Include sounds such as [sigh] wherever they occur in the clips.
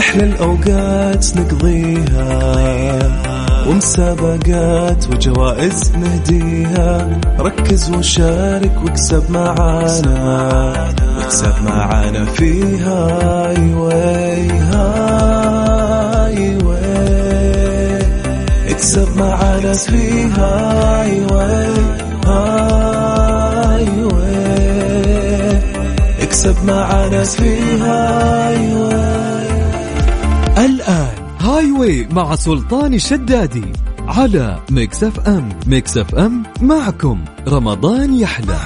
أحلى الأوقات نقضيها ومسابقات وجوائز نهديها. ركز وشارك واكسب معانا واكسب معانا في Highway Highway. اكسب معانا في Highway Highway. اكسب معانا في Highway. الآن Highway مع سلطان الشدادي على Mix FM. Mix FM معكم. رمضان يحلى.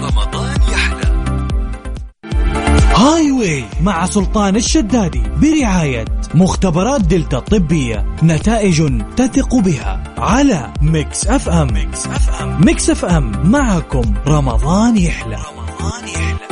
رمضان يحلى. High way مع سلطان الشدادي برعاية مختبرات دلتا الطبية نتائج تثق بها على Mix FM. Mix FM. Mix FM معكم. رمضان يحلى. رمضان يحلى.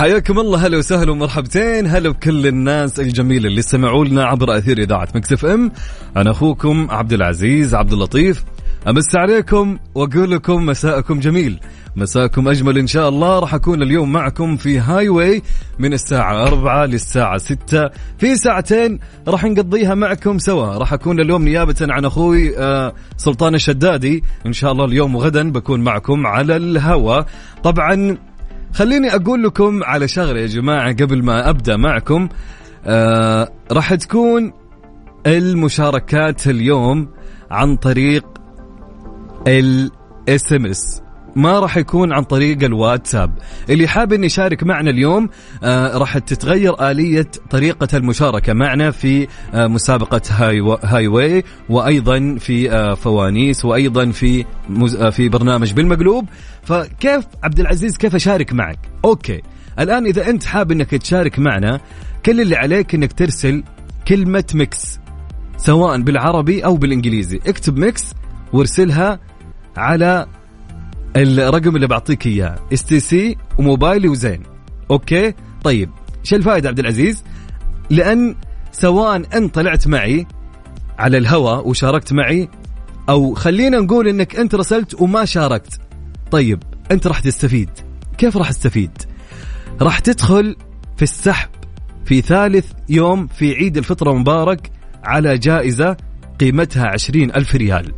حياكم الله هلا وسهلا ومرحبتين. هلا بكل الناس الجميلة اللي سمعوا لنا عبر أثير إذاعة Mix FM. أنا أخوكم عبد العزيز عبد اللطيف. أمسي عليكم وأقول لكم مساءكم جميل. مساءكم أجمل إن شاء الله. راح أكون اليوم معكم في Highway من الساعة 4 للساعة 6 في ساعتين راح نقضيها معكم سوا. راح أكون اليوم نيابة عن أخوي آه، سلطان الشدادي. إن شاء الله اليوم وغدا بكون معكم على الهواء طبعا خليني أقول لكم على شغلة يا جماعة قبل ما أبدأ معكم آه راح تكون المشاركات اليوم عن طريق ال SMS ما راح يكون عن طريق الواتساب. اللي حاب ان يشارك معنا اليوم آه راح تتغير آلية طريقة المشاركة معنا في آه مسابقة Highway وأيضا في آه فوانيس وأيضا في في برنامج بالمقلوب. فكيف عبد العزيز كيف أشارك معك؟ Okay. الآن إذا أنت حاب أنك تشارك معنا كل اللي عليك أنك ترسل كلمة Mix سواء بالعربي أو بالإنجليزي. اكتب Mix وارسلها على الرقم اللي بعطيك إياه. STC وموبايلي وزين. Okay؟ طيب شو الفائدة عبد العزيز؟ لأن سواء أنت طلعت معي على الهواء وشاركت معي أو خلينا نقول إنك أنت رسلت وما شاركت. طيب أنت راح تستفيد. كيف راح تستفيد راح تدخل في السحب في ثالث يوم في عيد الفطر المبارك على جائزة قيمتها عشرين ألف ريال.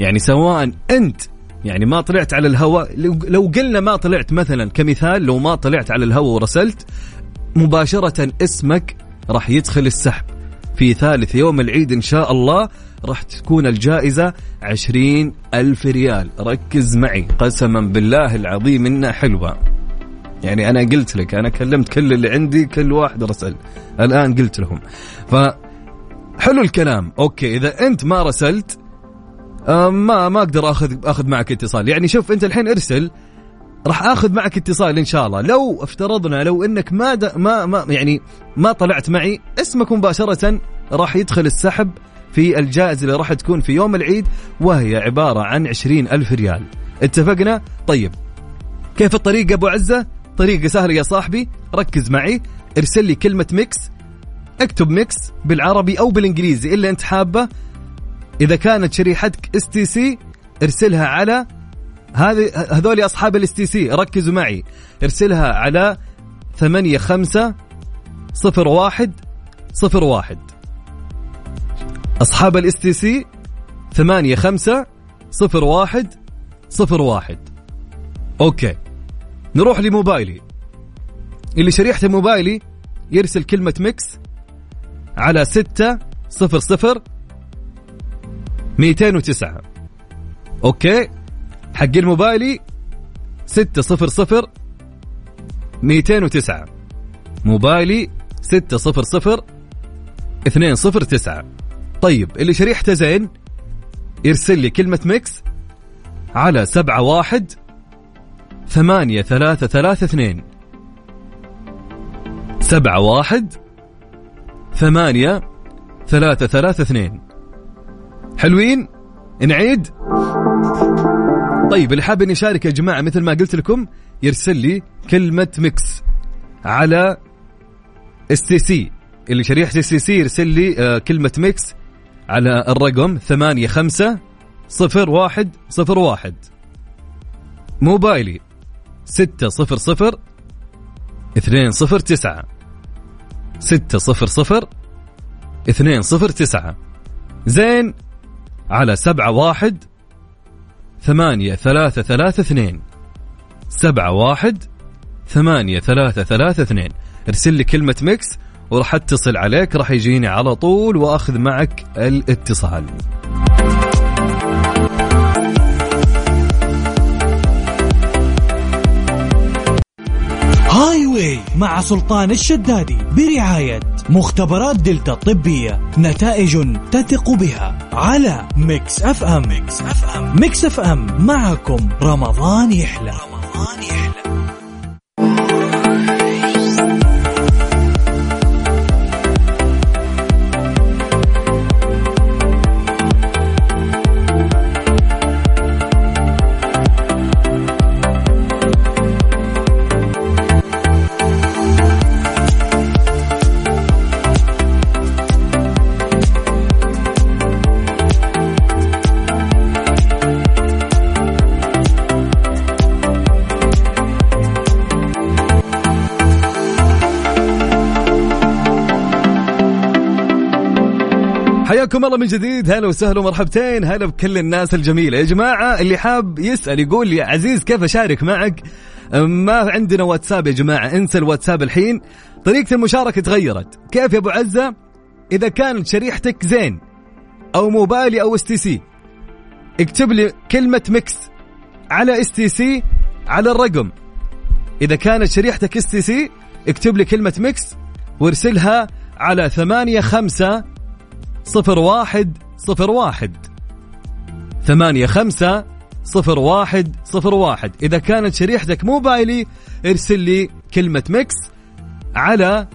يعني سواء أنت يعني ما طلعت على الهواء لو قلنا ما طلعت مثلا كمثال لو ما طلعت على الهواء ورسلت مباشرة اسمك راح يدخل السحب. في ثالث يوم العيد إن شاء الله راح تكون الجائزة عشرين ألف ريال. ركز معي. قسما بالله العظيم إنها حلوة. يعني أنا قلت لك أنا كلمت كل اللي عندي كل واحد رسل. الآن قلت لهم. ف حلو الكلام. أوكي إذا أنت ما رسلت ما ما أقدر آخذ آخذ معك اتصال. يعني شوف أنت الحين إرسل راح آخذ معك اتصال إن شاء الله. لو افترضنا لو إنك ما ما ما يعني ما طلعت معي اسمك مباشرة راح يدخل السحب في الجائزة اللي راح تكون في يوم العيد وهي عبارة عن عشرين ألف ريال. اتفقنا؟ طيب. كيف الطريقة أبو عزة؟ طريقة سهلة يا صاحبي. ركز معي. ارسل لي كلمة Mix. اكتب Mix بالعربي أو بالإنجليزي اللي أنت حابة. إذا كانت شريحتك STC ارسلها على هذه هذول أصحاب ال STC ركزوا معي. ارسلها على ثمانية خمسة صفر واحد صفر واحد. أصحاب ال STC ثمانية خمسة صفر واحد صفر واحد. Okay. نروح لموبايلي. اللي شريحته موبايلي يرسل كلمة Mix على ستة صفر صفر 209 okay؟ حق الموبايلي 600 209 موبايلي 600 209 طيب اللي شريحته زين يرسل لي كلمة Mix على سبعة واحد ثمانية ثلاثة ثلاثة اثنين. سبعة واحد ثمانية ثلاثة ثلاثة اثنين. حلوين؟ نعيد؟ طيب اللي حاب يشارك يا جماعة مثل ما قلت لكم يرسل لي كلمة Mix على اس تي سي اللي شريحه اس تي سي يرسل لي آه كلمة Mix على الرقم ثمانية خمسة صفر واحد صفر واحد. موبايلي ستة صفر صفر اثنين صفر تسعة. ستة صفر صفر اثنين صفر تسعة. زين على سبعة واحد ثمانية ثلاثة ثلاثة اثنين. سبعة واحد ثمانية ثلاثة ثلاثة اثنين. ارسل لي كلمة Mix وراح اتصل عليك راح يجيني على طول وأخذ معك الاتصال. Highway مع سلطان الشدادي برعاية مختبرات دلتا الطبية نتائج تثق بها على Mix FM. Mix FM. Mix FM. معكم رمضان يحلى. رمضان يحلى. حياكم الله من جديد. هلا وسهلا ومرحبتين. هلا بكل الناس الجميلة. يا جماعة اللي حاب يسأل يقول لي عزيز كيف أشارك معك؟ ما عندنا واتساب يا جماعة انسى الواتساب الحين. طريقة المشاركة تغيرت. كيف يا أبو عزة؟ إذا كانت شريحتك زين أو موبايلي أو STC اكتب لي كلمة Mix على STC على الرقم. إذا كانت شريحتك STC اكتب لي كلمة Mix وارسلها على ثمانية خمسة صفر واحد صفر واحد. ثمانية خمسة صفر واحد صفر واحد. إذا كانت شريحتك موبايلي ارسل لي كلمة ميكس على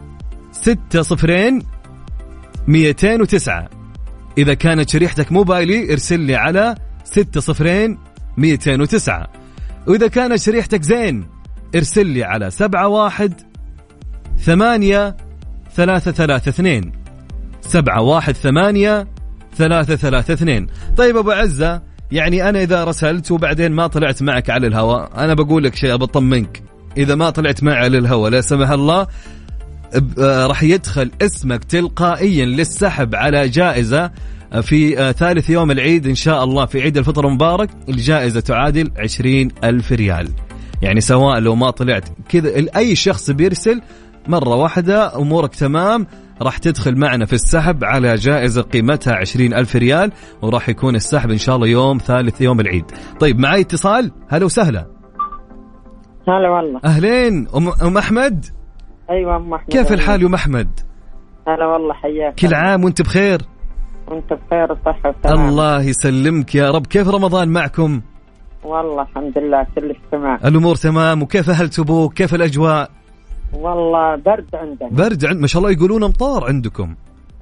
ستة صفرين ميتين وتسعة. إذا كانت شريحتك موبايلي ارسل لي على ستة صفرين ميتين وتسعة. وإذا كانت شريحتك زين ارسل لي على سبعة واحد ثمانية ثلاثة ثلاثة اثنين. سبعة واحد ثمانية ثلاثة ثلاثة اثنين. طيب أبو عزة يعني أنا إذا رسلت وبعدين ما طلعت معك على الهواء أنا بقول لك شيء بطمنك إذا ما طلعت معي على الهواء لا سمح الله آه، راح يدخل اسمك تلقائيا للسحب على جائزة في آه، ثالث يوم العيد إن شاء الله في عيد الفطر المبارك الجائزة تعادل عشرين ألف ريال. يعني سواء لو ما طلعت كذا أي شخص بيرسل مرة واحدة أمورك تمام راح تدخل معنا في السحب على جائزة قيمتها عشرين ألف ريال وراح يكون السحب إن شاء الله يوم ثالث يوم العيد. طيب معي اتصال؟ هلا وسهلا. هلا والله. أهلين أم, أم أحمد؟ أيوه أم أحمد. كيف الحال يا أم أحمد؟ هلا والله حياك كل عام وأنت بخير؟ وأنت بخير وصحة وسلامة. الله يسلمك يا رب. كيف رمضان معكم؟ والله الحمد لله كل تمام الأمور تمام وكيف أهل تبوك كيف الأجواء؟ والله برد عندنا. برد عند ما شاء الله يقولون أمطار عندكم.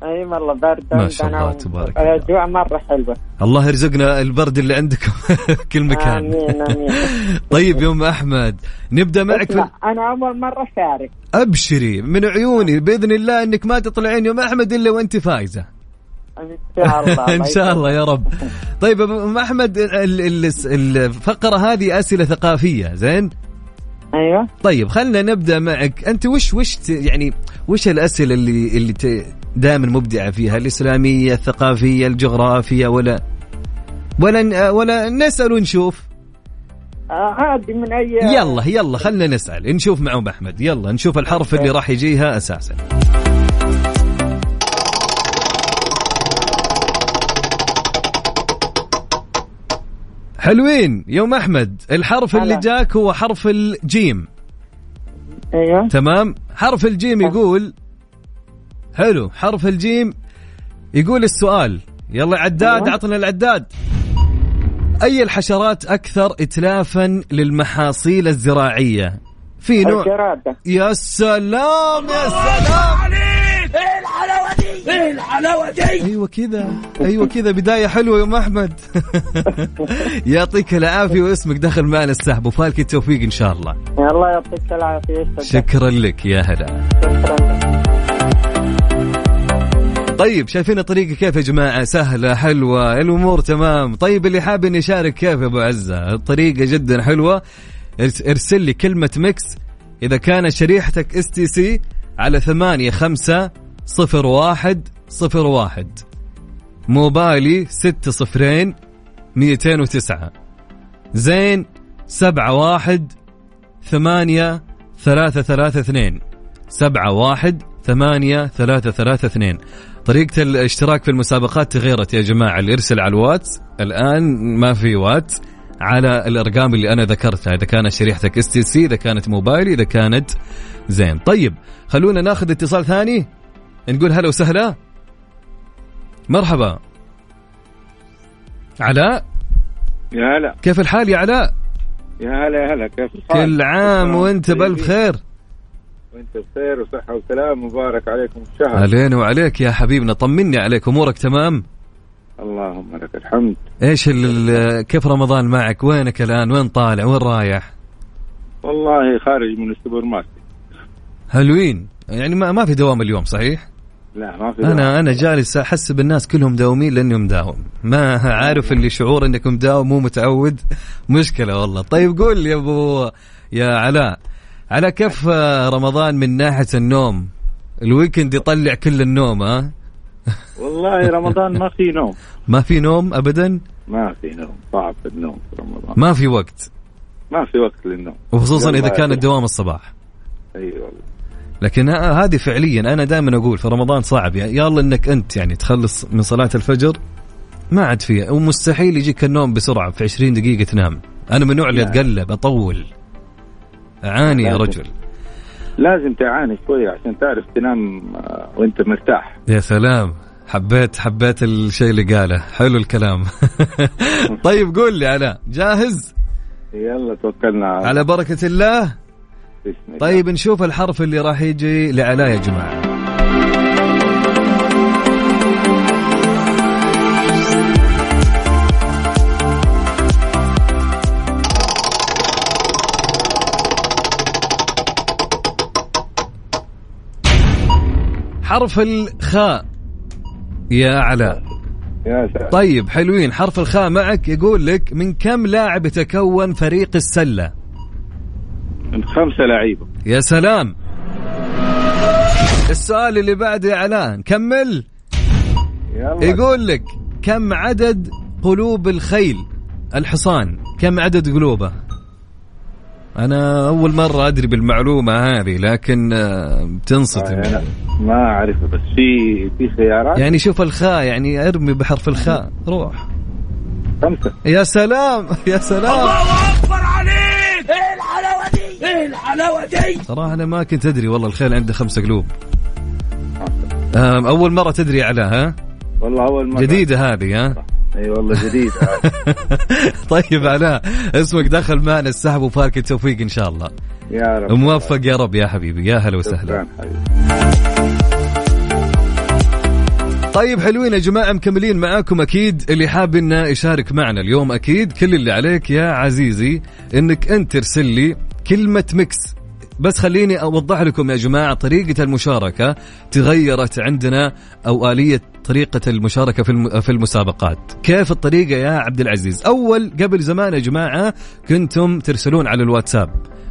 أي والله برد ما شاء الله، تبارك الله. الاجواء مرة حلوة. الله يرزقنا البرد اللي عندكم [laughs] كل مكان. آمين آمين. [laughs] طيب يا أم أحمد نبدأ معك في أنا اول مرة اشارك أبشري من عيوني بإذن الله إنك ما تطلعين يا أم أحمد إلا وأنت فايزة. إن شاء الله [laughs] إن شاء الله يا رب. طيب أم أحمد ال- ال- الفقرة هذه أسئلة ثقافية زين؟ أيوه. طيب خلينا نبدأ معك. أنت وش وش يعني وش الأسئلة اللي اللي دائما مبدعة فيها؟ الإسلامية الثقافية الجغرافية ولا ولا ولا نسأل ونشوف؟ آه، عادي من اي يلا يلا خلنا نسأل. نشوف مع ام أحمد. يلا نشوف الحرف اللي راح يجيها أساسا. حلوين يوم أحمد. الحرف اللي هلا. جاك هو حرف الجيم. أيوه. تمام؟ حرف الجيم يقول حلو. حرف الجيم يقول السؤال. يلا عداد أيوة. عطنا العداد. أي الحشرات أكثر إتلافا للمحاصيل الزراعية؟ في نوع الجرادة يا سلام يا سلام. أيوه كذا أيوه كذا بداية حلوة يا أم أحمد. [laughs] يعطيك العافية واسمك دخل معنا السحب وفالك التوفيق إن شاء الله. الله يعطيك العافية يسعدك. شكرا لك يا هلا. شكرا. طيب شايفين الطريقة كيف يا جماعة؟ سهلة حلوة الأمور تمام. طيب اللي حاب إني يشارك كيف يا أبو عزة؟ الطريقة جدا حلوة. إرس- ارسل لي كلمة Mix. إذا كان شريحتك STC على ثمانية خمسة صفر واحد صفر واحد. موبايلي ستة صفرين ميتين وتسعة. زين سبعة واحد ثمانية ثلاثة ثلاثة اثنين. سبعة واحد ثمانية ثلاثة ثلاثة اثنين. طريقة الاشتراك في المسابقات تغيرت يا جماعة. اللي يرسل على الواتس. الآن ما في واتس. على الأرقام اللي أنا ذكرتها. إذا كانت شريحتك STC إذا كانت موبايل إذا كانت زين. طيب خلونا ناخذ اتصال ثاني. نقول هلا وسهلا. مرحبا. علاء؟ يا هلا. كيف الحال يا علاء؟ يا هلا يا هلا. كيف الحال؟ كل عام وانت بألف خير. وانت بخير وصحة وسلام. مبارك عليكم الشهر. علينا وعليك يا حبيبنا. طمني عليك. أمورك تمام؟ اللهم لك الحمد. إيش كيف رمضان معك؟ وينك الآن؟ وين طالع؟ وين رايح؟ والله خارج من السوبر ماركت. حلوين. يعني ما, ما في دوام اليوم صحيح؟ لا ما في أنا أنا جالس احسب الناس كلهم مداومين لاني مداوم ما عارف اللي شعور انك مداوم مو متعود. مشكلة والله. طيب قول يا أبو يا علاء. على كيف آه، رمضان من ناحية النوم. ال weekend يطلع كل النوم ها؟ والله رمضان ما في نوم. [laughs] ما في نوم ابدا؟ ما في نوم. صعب النوم في رمضان. ما في وقت. ما في وقت للنوم. وخصوصا إذا كان. الدوام الصباح. اي والله لكن هذه فعليا أنا دائما أقول في رمضان صعب. يعني يلا إنك أنت يعني تخلص من صلاة الفجر ما عاد فيها. ومستحيل يجيك النوم بسرعة في 20 دقيقة تنام. أنا من النوع اللي. أتقلب أطول. أعاني يا. رجل. لازم تعاني شوية عشان تعرف تنام آه، وأنت مرتاح. يا سلام. حبيت حبيت الشيء اللي قاله. حلو الكلام. [laughs] طيب قول لي علاء جاهز؟ يلا توكلنا على على بركة الله. الله. طيب نشوف الحرف اللي راح يجي لعلاء يا جماعة. حرف الخاء يا علاء. يا سلام. طيب حلوين. حرف الخاء معك يقول لك من كم لاعب يتكون فريق السلة؟ من خمسة لعيبة. يا سلام. السؤال اللي بعده يا علاء نكمل يلا. يقول لك كم عدد قلوب الخيل؟ الحصان كم عدد قلوبه؟ أنا أول مرة أدري بالمعلومة هذه لكن آه، بتنصدم أنا ما أعرفه بس في في خيارات؟ يعني شوف الخاء يعني ارمي بحرف الخاء. روح. خمسة. يا سلام [laughs] يا سلام. صراحة أنا ما كنت أدري والله الخيل عنده خمسة قلوب. آم، أول مرة تدري على ها؟ والله أول مرة. جديدة هذه ها؟ [laughs] أي والله جديد [laughs] طيب علاء اسمك دخل معنا السحب وفارك التوفيق إن شاء الله. يا رب. موفق يا رب يا حبيبي يا هلا وسهلا. طيب حلوين يا جماعة مكملين معاكم أكيد. اللي حاب إنه يشارك معنا اليوم أكيد كل اللي عليك يا عزيزي إنك أنت ترسل لي كلمة ميكس. بس خليني أوضح لكم يا جماعة طريقة المشاركة تغيرت عندنا أو آلية طريقة المشاركة في في المسابقات. كيف الطريقة يا عبد العزيز؟ أول قبل زمان يا جماعة كنتم ترسلون على الواتساب.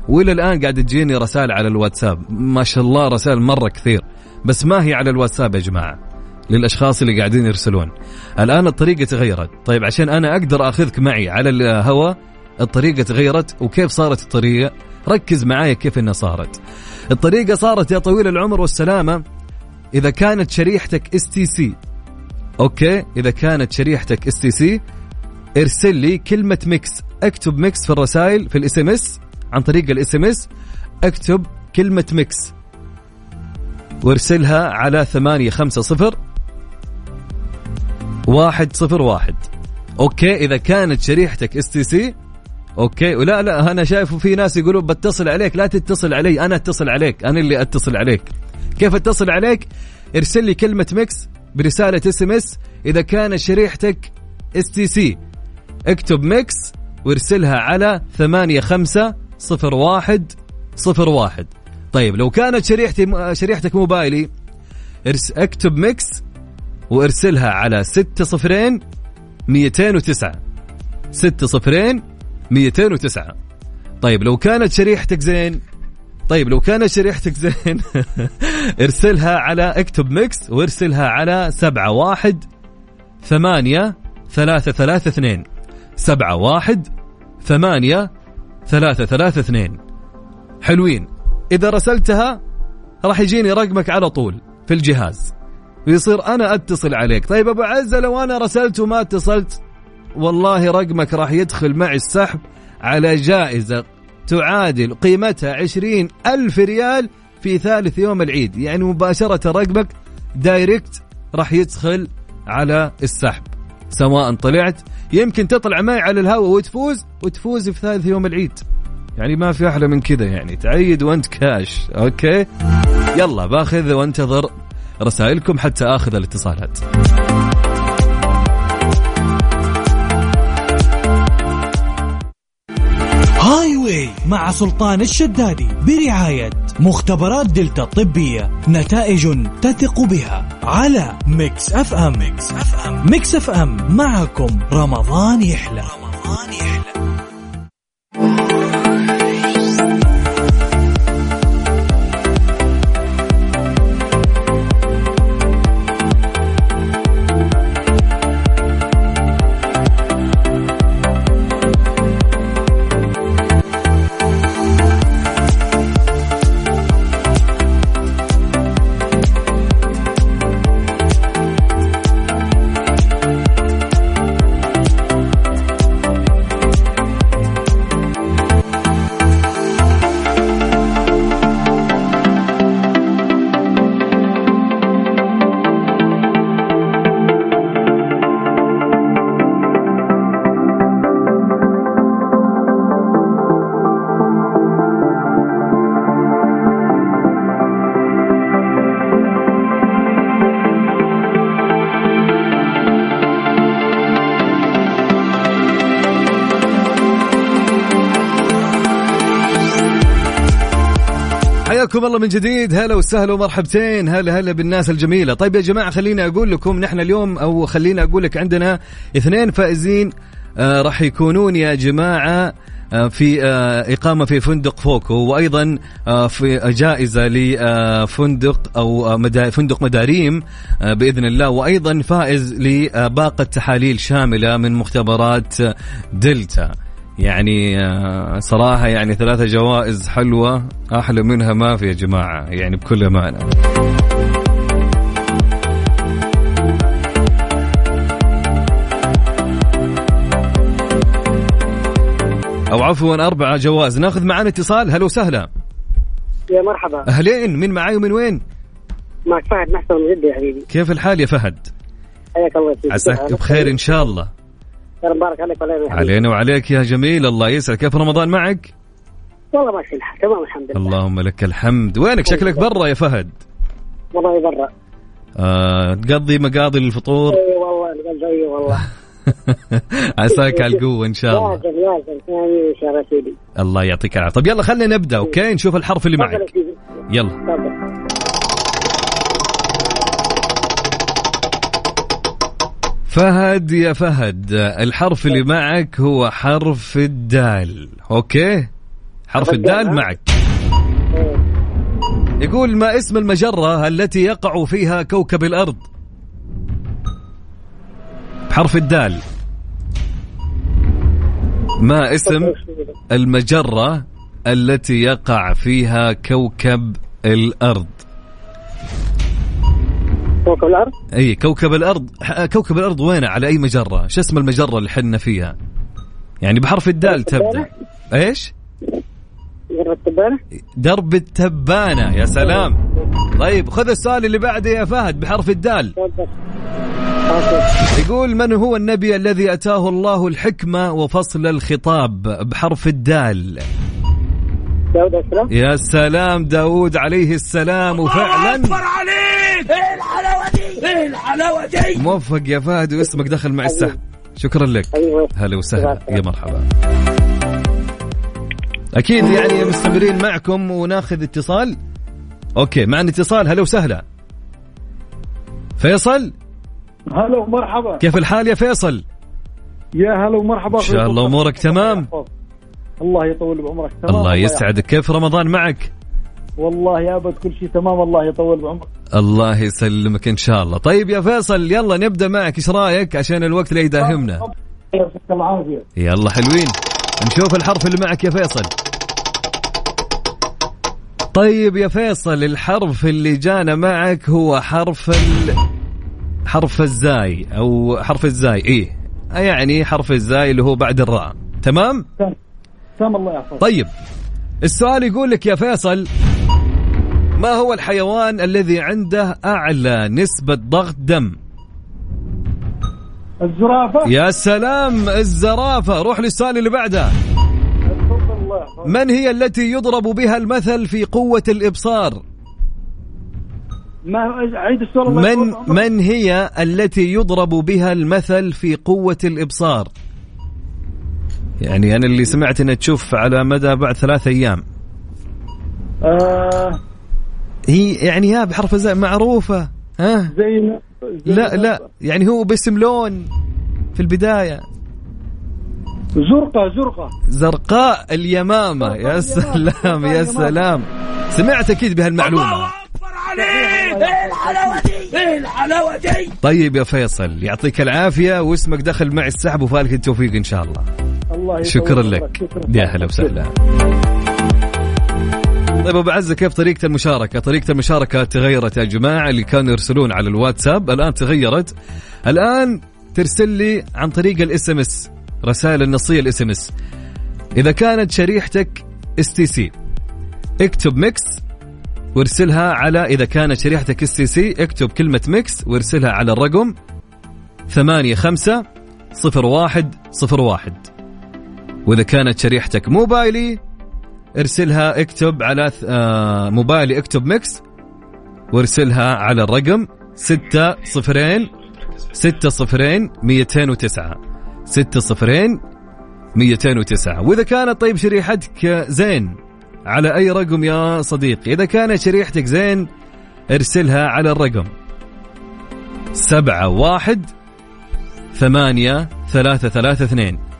وإلى الآن قاعد تجيني رسائل على الواتساب. ما شاء الله رسائل مرة كثير. بس ما هي على الواتساب يا جماعة؟ للأشخاص اللي قاعدين يرسلون. الآن الطريقة تغيرت. طيب عشان أنا أقدر أخذك معي على الهواء الطريقة تغيرت وكيف صارت الطريقة؟ ركز معايا كيف إنها صارت. الطريقة صارت يا طويل العمر والسلامة إذا كانت شريحتك STC okay؟ إذا كانت شريحتك STC ارسل لي كلمة Mix. اكتب Mix في الرسائل في ال SMS عن طريق ال SMS. اكتب كلمة Mix. وارسلها على ثمانية خمسة صفر واحد صفر واحد. okay إذا كانت شريحتك STC okay. ولا لا أنا شايف في ناس يقولوا بتصل عليك. لا تتصل علي أنا أتصل عليك. أنا اللي أتصل عليك. كيف أتصل عليك؟ ارسل لي كلمة Mix برسالة SMS إذا كانت شريحتك STC اكتب Mix وارسلها على ثمانية خمسة صفر واحد صفر واحد. طيب لو كانت شريحتي شريحتك موبايلي اكتب Mix وارسلها على ستة صفرين ميتين وتسعة. ستة صفرين ميتين وتسعة. طيب لو كانت شريحتك زين طيب لو كانت شريحتك زين [laughs] ارسلها على اكتب ميكس وارسلها على سبعة واحد ثمانية ثلاثة ثلاثة اثنين. سبعة واحد ثمانية ثلاثة ثلاثة اثنين. حلوين. إذا رسلتها راح يجيني رقمك على طول في الجهاز. ويصير أنا أتصل عليك. طيب أبو عزة لو أنا رسلت وما اتصلت والله رقمك راح يدخل معي السحب على جائزة تعادل قيمتها عشرين ألف ريال في ثالث يوم العيد. يعني مباشرة رقمك direct راح يدخل على السحب. سواء طلعت يمكن تطلع معي على الهواء وتفوز وتفوز في ثالث يوم العيد. يعني ما في أحلى من كذا يعني. تعيد وأنت cash okay؟ يلا باخذ وانتظر رسائلكم حتى آخذ الاتصالات. Highway مع سلطان الشدادي برعاية مختبرات دلتا الطبية نتائج تثق بها على Mix FM. Mix FM. Mix FM. معكم رمضان يحلى رمضان يحلى. حياكم الله من جديد. هلا وسهلا ومرحبتين. هلا هلا بالناس الجميلة. طيب يا جماعة خليني أقول لكم نحن اليوم أو خليني أقول لك عندنا اثنين فائزين آه راح يكونون يا جماعة آه، في آه، إقامة في فندق فوكو وأيضا آه، في جائزة لفندق أو فندق مداريم بإذن الله. وأيضا فائز لباقة تحاليل شاملة من مختبرات دلتا. يعني آه، صراحة يعني ثلاثة جوائز حلوة أحلى منها ما في يا جماعة يعني بكل أمانة. أو عفوا أربعة جوائز. ناخذ معنا اتصال. هلا وسهلا. يا مرحبا. أهلين. من معاي ومن وين؟ معك فهد محسن من جدة يا حبيبي. كيف الحال يا فهد؟ حياك الله عساك بخير إن شاء الله. مبارك عليك وعلينا حبيبي. علينا وعليك يا جميل. الله يسعدك كيف رمضان معك؟ والله ماشي الحال. تمام الحمد لله. اللهم لك الحمد. وينك؟ شكلك برا يا فهد. والله برا. آه تقضي مقاضي الفطور إي والله إي والله. [laughs] عساك على القوة إن شاء الله. لازم لازم ثاني إن شاء الله يعطيك العافية. طب يلا خلينا نبدأ okay؟ نشوف الحرف اللي معك. يلا. فهد يا فهد الحرف اللي معك هو حرف الدال أوكي؟ حرف الدال،؟ معك. يقول ما اسم المجرة التي يقع فيها كوكب الأرض؟ بحرف الدال. ما اسم المجرة التي يقع فيها كوكب الأرض؟ كوكب الأرض؟ أي كوكب الأرض ح- كوكب الأرض وينه؟ على أي مجرة؟ شو اسم المجرة اللي حنا فيها؟ يعني بحرف الدال تبدأ. إيش؟ جرة التبانة. درب التبانة يا سلام. طيب خذ السؤال اللي بعده يا فهد بحرف الدال. يقول من هو النبي الذي أتاه الله الحكمة وفصل الخطاب؟ بحرف الدال. داود عليه السلام. يا سلام داود عليه السلام وفعلا. موفق يا فهد واسمك دخل مع السحب شكرا لك. أيوه هلا وسهلا. يا مرحبا. أكيد يعني مستمرين معكم وناخذ اتصال. أوكي معنا اتصال. هلا وسهلا. فيصل؟ هلا ومرحبا. كيف الحال يا فيصل؟ يا هلا ومرحبا. إن شاء الله أمورك تمام. الله يطول بعمرك. تمام الله يسعدك. كيف رمضان معك؟ والله يا أبد كل شيء تمام الله يطول بعمرك. الله يسلمك إن شاء الله. طيب يا فيصل يلا نبدأ معك. إيش رأيك؟ عشان الوقت لا يداهمنا. يلا حلوين. نشوف الحرف اللي معك يا فيصل. طيب يا فيصل الحرف اللي جانا معك هو حرف ال... حرف الزاي أو حرف الزاي. إيه يعني حرف الزاي اللي هو بعد الراء. تمام. تمام الله يحفظك طيب السؤال يقول لك يا فيصل ما هو الحيوان الذي عنده أعلى نسبة ضغط دم؟ الزرافة. يا سلام الزرافة. روح للسؤال اللي بعده. من هي التي يضرب بها المثل في قوة الإبصار؟ ما عيد السؤال من. من هي التي يضرب بها المثل في قوة الإبصار؟ يعني أنا اللي سمعت أنها تشوف على مدى بعد ثلاثة أيام. آه هي يعني يا بحرف الزاء معروفة ها؟ زي زي- لا لا يعني هو باسم لون في البداية. زرقة زرقة زرقاء اليمامة زرقاء يا. سلام يا زرقاء سلام. سمعت أكيد بهالمعلومة. طيب يا فيصل يعطيك العافية واسمك دخل معي السحب وفالك التوفيق إن شاء الله. الله شكرا لك يا هلا وسهلا طيب أبو عزه كيف طريقة المشاركة؟ طريقة المشاركة تغيرت يا جماعة اللي كانوا يرسلون على الواتساب الآن تغيرت. الآن ترسل لي عن طريق ال SMS رسائل النصية ال SMS. إذا كانت شريحتك STC اكتب Mix وارسلها على إذا كانت شريحتك STC اكتب كلمة Mix وارسلها على الرقم 85 01 01 وإذا كانت شريحتك موبايلي ارسلها اكتب على آه موبايلي اكتب ميكس وارسلها على الرقم ستة صفرين ستة صفرين ميتين وتسعة. ستة صفرين ميتين وتسعة. وإذا كانت طيب شريحتك زين على أي رقم يا صديقي؟ إذا كانت شريحتك زين ارسلها على الرقم سبعة واحد ثمانية ثلاثة ثلاثة اثنين.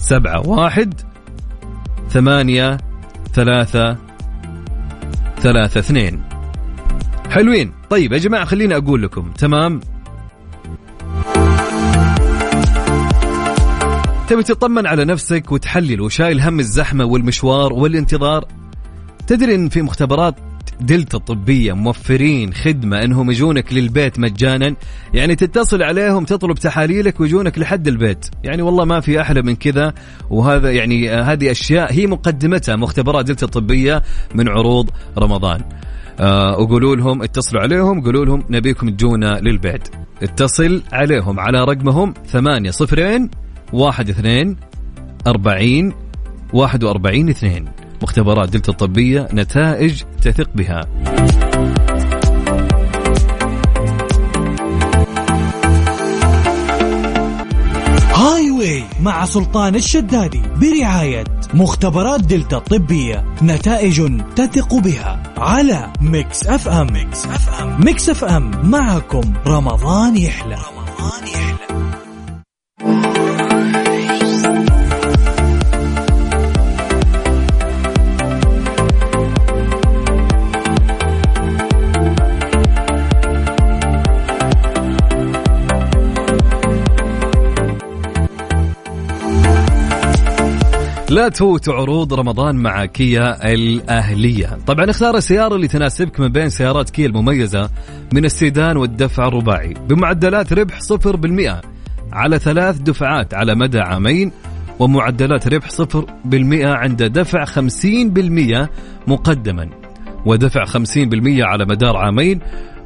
سبعة واحد ثمانية ثلاثة ثلاثة اثنين. حلوين. طيب يا جماعة خليني أقول لكم. تمام؟ تبي تطمن على نفسك وتحلل وشايل هم الزحمة والمشوار والانتظار؟ تدري إن في مختبرات دلتا الطبية موفرين خدمة إنهم يجونك للبيت مجانا. يعني تتصل عليهم تطلب تحاليلك ويجونك لحد البيت. يعني والله ما في أحلى من كذا. وهذا يعني آه، هذه أشياء هي مقدمتها مختبرات دلتا الطبية من عروض رمضان. آه وقولوا لهم اتصلوا عليهم قولوا لهم نبيكم تجونا للبيت. اتصل عليهم على رقمهم ثمانية صفرين واحد اثنين أربعين واحد وأربعين اثنين. مختبرات دلتا الطبية نتائج تثق بها. Highway مع سلطان الشدادي برعاية مختبرات دلتا الطبية نتائج تثق بها على Mix FM. Mix FM. Mix FM. معكم رمضان يحلى. رمضان يحلى. لا تفوتوا عروض رمضان مع كيا الأهلية. طبعا اختار السيارة اللي تناسبك من بين سيارات كيا المميزة من السيدان والدفع الرباعي. بمعدلات ربح 0% على ثلاث دفعات على مدى عامين ومعدلات ربح 0% عند دفع 50% مقدما ودفع 50% على مدار عامين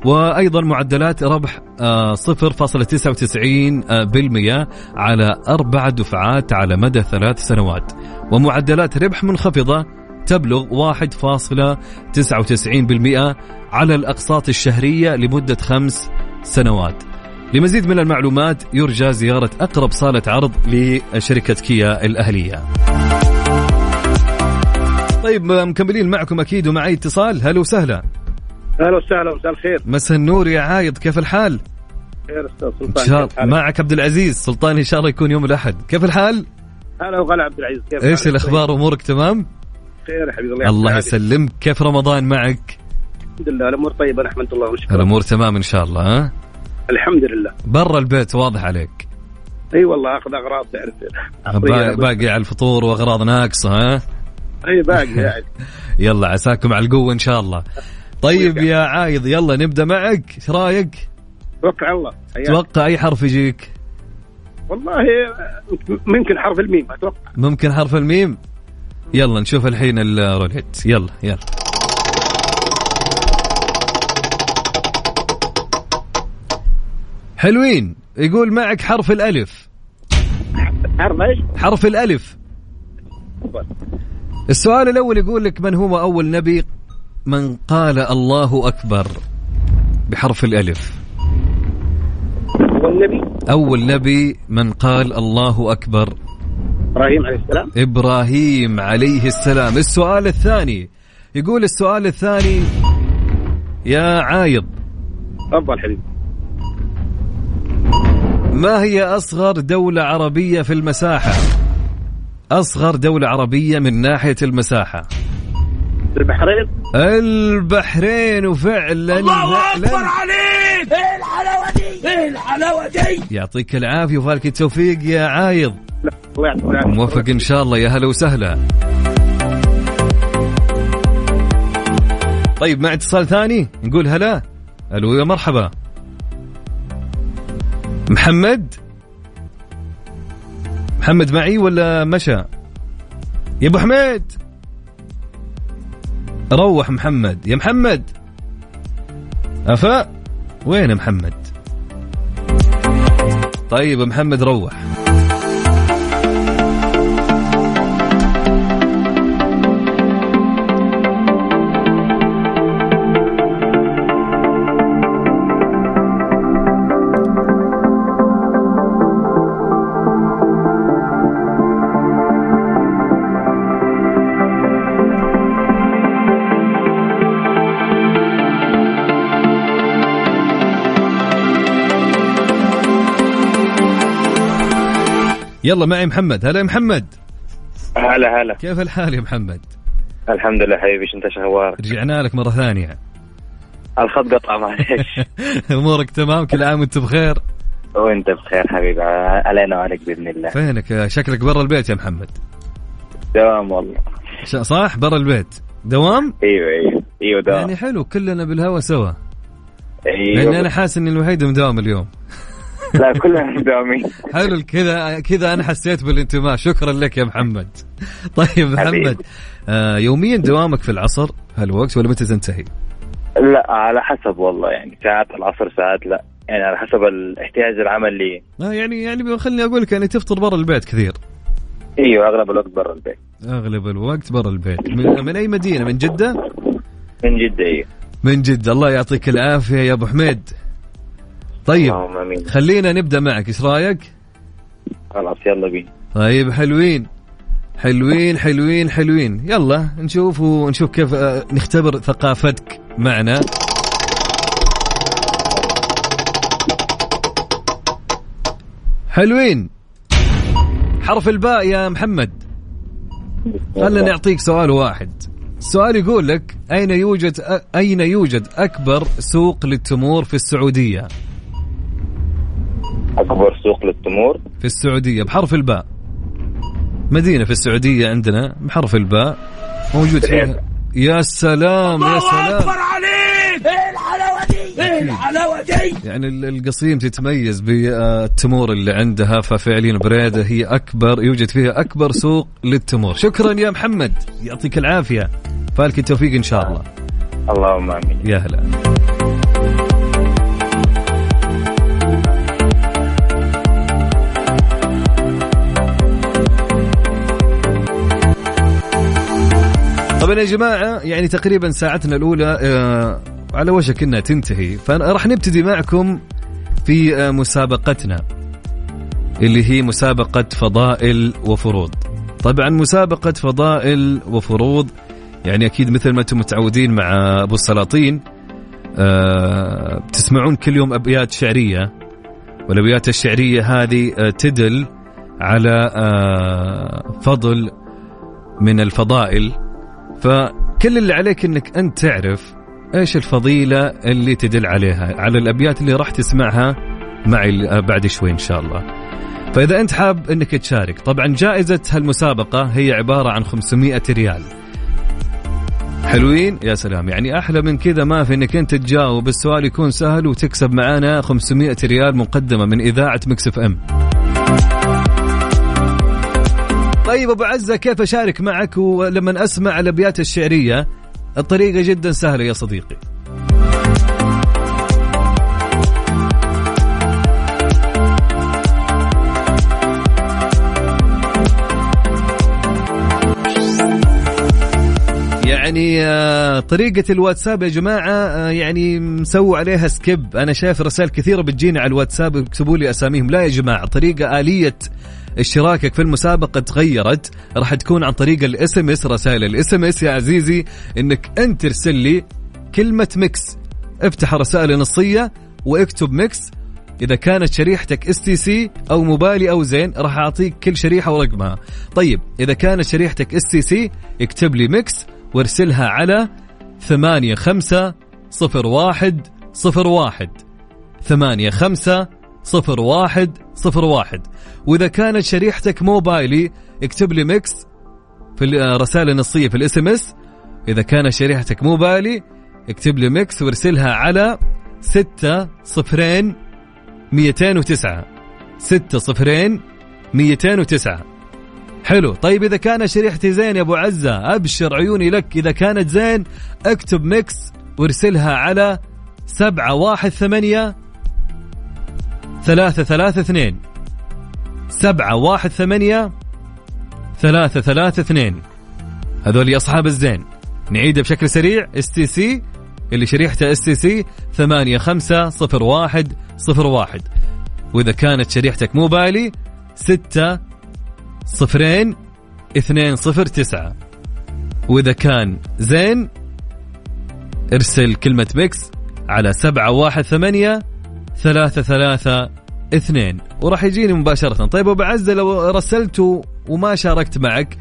وأيضا معدلات ربح آه، 0.99% على أربع دفعات على مدى ثلاث سنوات ومعدلات ربح منخفضة تبلغ 1.99% على الأقساط الشهرية لمدة خمس سنوات. لمزيد من المعلومات يرجى زيارة أقرب صالة عرض لشركة كيا الأهلية. طيب مكملين معكم أكيد ومعي اتصال هلا وسهلا أهلا وسهلا مساء الخير. مساء النور يا عايض كيف الحال؟ خير أستاذ إن سلطان شاء كيف الله؟ معك عبد العزيز. سلطان إن شاء الله يكون يوم الأحد. كيف الحال؟ هلا وغلا عبد العزيز كيف إيش؟ الأخبار؟ أمورك تمام؟ خير يا حبيبي الله الله. يسلمك. كيف رمضان معك؟ الحمد لله الأمور طيبة نحمد الله ونشكره. الأمور تمام إن شاء الله ها؟ الحمد لله. برا البيت واضح عليك. أي والله أخذ أغراض تعرف. با- باقي على الفطور وأغراض ناقصة ها؟ أي باقي [laughs] يعني. يلا عساكم على القوة إن شاء الله. طيب يا عايض يلا نبدأ معك. إيش رأيك؟ على الله. حياك. توقع أي حرف يجيك؟ والله ممكن حرف الميم أتوقع. ممكن حرف الميم؟ يلا نشوف الحين الروليت يلا يلا. حلوين. يقول معك حرف الألف. حرف إيش؟ حرف تفضل. السؤال الأول يقول لك من هو أول نبي؟ من قال الله أكبر بحرف الألف. والنبي أول نبي من قال الله أكبر. إبراهيم عليه السلام. إبراهيم عليه السلام. السؤال الثاني يقول السؤال الثاني يا عايض. تفضل حبيبي. ما هي أصغر دولة عربية في المساحة؟ أصغر دولة عربية من ناحية المساحة. البحرين. البحرين وفعلا الله أكبر عليك! إيه الحلاوة دي؟ إيه الحلاوة دي! يعطيك العافية وفالك التوفيق يا عايض. العافية. موفق إن شاء الله يا هلا وسهلا. طيب مع اتصال ثاني نقول هلا. ألو يا مرحبا. محمد؟ محمد معي ولا مشى؟ يا أبو حميد! روح محمد. يا محمد. أفا؟ وين محمد؟ طيب محمد روح. يلا معي محمد. هلا يا محمد. هلا هلا. كيف الحال يا محمد؟ الحمد لله حبيبي انت شهوارك رجعنا لك مرة ثانية. الخط قطع معليش [laughs] أمورك تمام؟ كل عام وأنت بخير؟ وأنت بخير حبيبي علينا وعليك بإذن الله. فينك؟ شكلك برا البيت يا محمد. دوام والله. صح برا البيت. دوام؟ أيوه أيوه. أيوه دوام. يعني حلو كلنا بالهوا سوا. أيوه. لاني أنا حاسس إني الوحيد مداوم اليوم. لا كلنا مداومين حلو كذا كذا أنا حسيت بالانتماء. شكرا لك يا محمد. طيب محمد آه يوميا دوامك في العصر هالوقت ولا متى تنتهي؟ لا على حسب والله يعني ساعات العصر ساعات لا. يعني على حسب الاحتياج العمل لي. آه يعني يعني خليني أقول لك يعني تفطر برا البيت كثير. إيوه أغلب الوقت برا البيت. أغلب الوقت برا البيت. من, من أي مدينة؟ من جدة؟ من جدة إيوه. من جدة. الله يعطيك العافية يا أبو حميد. طيب اللهم آمين. خلينا نبدأ معك. إيش رأيك؟ خلاص يلا بينا. طيب حلوين. حلوين حلوين حلوين. يلا نشوف ونشوف كيف آه، نختبر ثقافتك معنا. حلوين. حرف الباء يا محمد. خلنا نعطيك سؤال واحد. السؤال يقول لك أين يوجد أين يوجد أكبر سوق للتمور في السعودية؟ أكبر سوق للتمور. في السعودية بحرف الباء. مدينة في السعودية عندنا بحرف الباء. موجود فيها. يا سلام يا سلام. عليك! إيه الحلاوة دي؟ إيه الحلاوة دي؟ يعني ال- القصيم تتميز بالتمور اللي عندها ففعليا بريدة هي أكبر يوجد فيها أكبر سوق للتمور. شكرا يا محمد. يعطيك العافية. فالك التوفيق إن شاء الله. اللهم آمين. يا هلا. طبعا يا جماعة يعني تقريبا ساعتنا الأولى آه، على وشك إنها تنتهي. فراح نبتدي معكم في آه، مسابقتنا اللي هي مسابقة فضائل وفروض. طبعا مسابقة فضائل وفروض يعني أكيد مثل ما أنتم متعودين مع أبو السلاطين آه، بتسمعون كل يوم أبيات شعرية. والأبيات الشعرية هذه آه، تدل على آه، فضل من الفضائل. فكل اللي عليك إنك أنت تعرف إيش الفضيلة اللي تدل عليها على الأبيات اللي راح تسمعها معي بعد شوي إن شاء الله. فإذا أنت حاب إنك تشارك طبعا جائزة هالمسابقة هي عبارة عن 500 ريال. حلوين يا سلام يعني أحلى من كذا ما في إنك أنت تجاوب السؤال يكون سهل وتكسب معانا 500 ريال مقدمة من إذاعة مكسف إم طيب أبو عزة كيف أشارك معك؟ ولما أسمع الأبيات الشعرية الطريقة جدا سهلة يا صديقي. يعني آه، طريقة الواتساب يا جماعة آه، يعني مسوي عليها skip. أنا شايف رسائل كثيرة بتجيني على الواتساب يكتبوا لي أساميهم. لا يا جماعة طريقة آلية اشتراكك في المسابقة تغيرت راح تكون عن طريق ال SMS رسائل ال SMS يا عزيزي إنك أنت ترسل لي كلمة Mix. افتح الرسائل النصية واكتب Mix. إذا كانت شريحتك STC أو موبايلي أو زين راح أعطيك كل شريحة ورقمها. طيب إذا كانت شريحتك STC اكتب لي Mix وارسلها على ثمانية خمسة صفر واحد صفر واحد صفر واحد. وإذا كانت شريحتك موبايلي اكتب لي Mix في الرسائل النصية في ال SMS. إذا كانت شريحتك موبايلي اكتب لي Mix وارسلها على ستة صفرين ميتين وتسعة. ستة صفرين ميتين وتسعة. حلو. طيب إذا كان شريحتي زين يا أبو عزة أبشر عيوني لك. إذا كانت زين اكتب Mix وارسلها على سبعة واحد ثمانية ثلاثة ثلاثة اثنين. سبعة واحد ثمانية ثلاثة ثلاثة اثنين. هذول أصحاب الزين. نعيده بشكل سريع. STC اللي شريحته STC ثمانية خمسة صفر واحد صفر واحد. وإذا كانت شريحتك موبايلي ستة صفرين اثنين صفر تسعة. وإذا كان زين ارسل كلمة Mix على سبعة واحد ثمانية ثلاثة ثلاثة اثنين. وراح يجيني مباشرة. طيب أبو عزة لو رسلت وما شاركت معك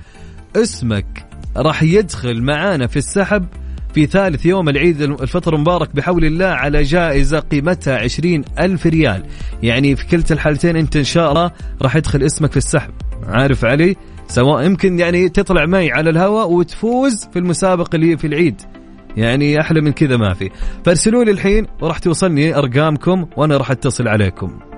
اسمك راح يدخل معانا في السحب في ثالث يوم العيد الفطر المبارك بحول الله على جائزة قيمتها عشرين ألف ريال. يعني في كلتا الحالتين أنت إن شاء الله راح يدخل اسمك في السحب. عارف علي؟ سواء يمكن يعني تطلع معي على الهواء وتفوز في المسابقة اللي في العيد. يعني أحلى من كذا ما في. فارسلوا لي الحين وراح توصلني أرقامكم وأنا راح أتصل عليكم.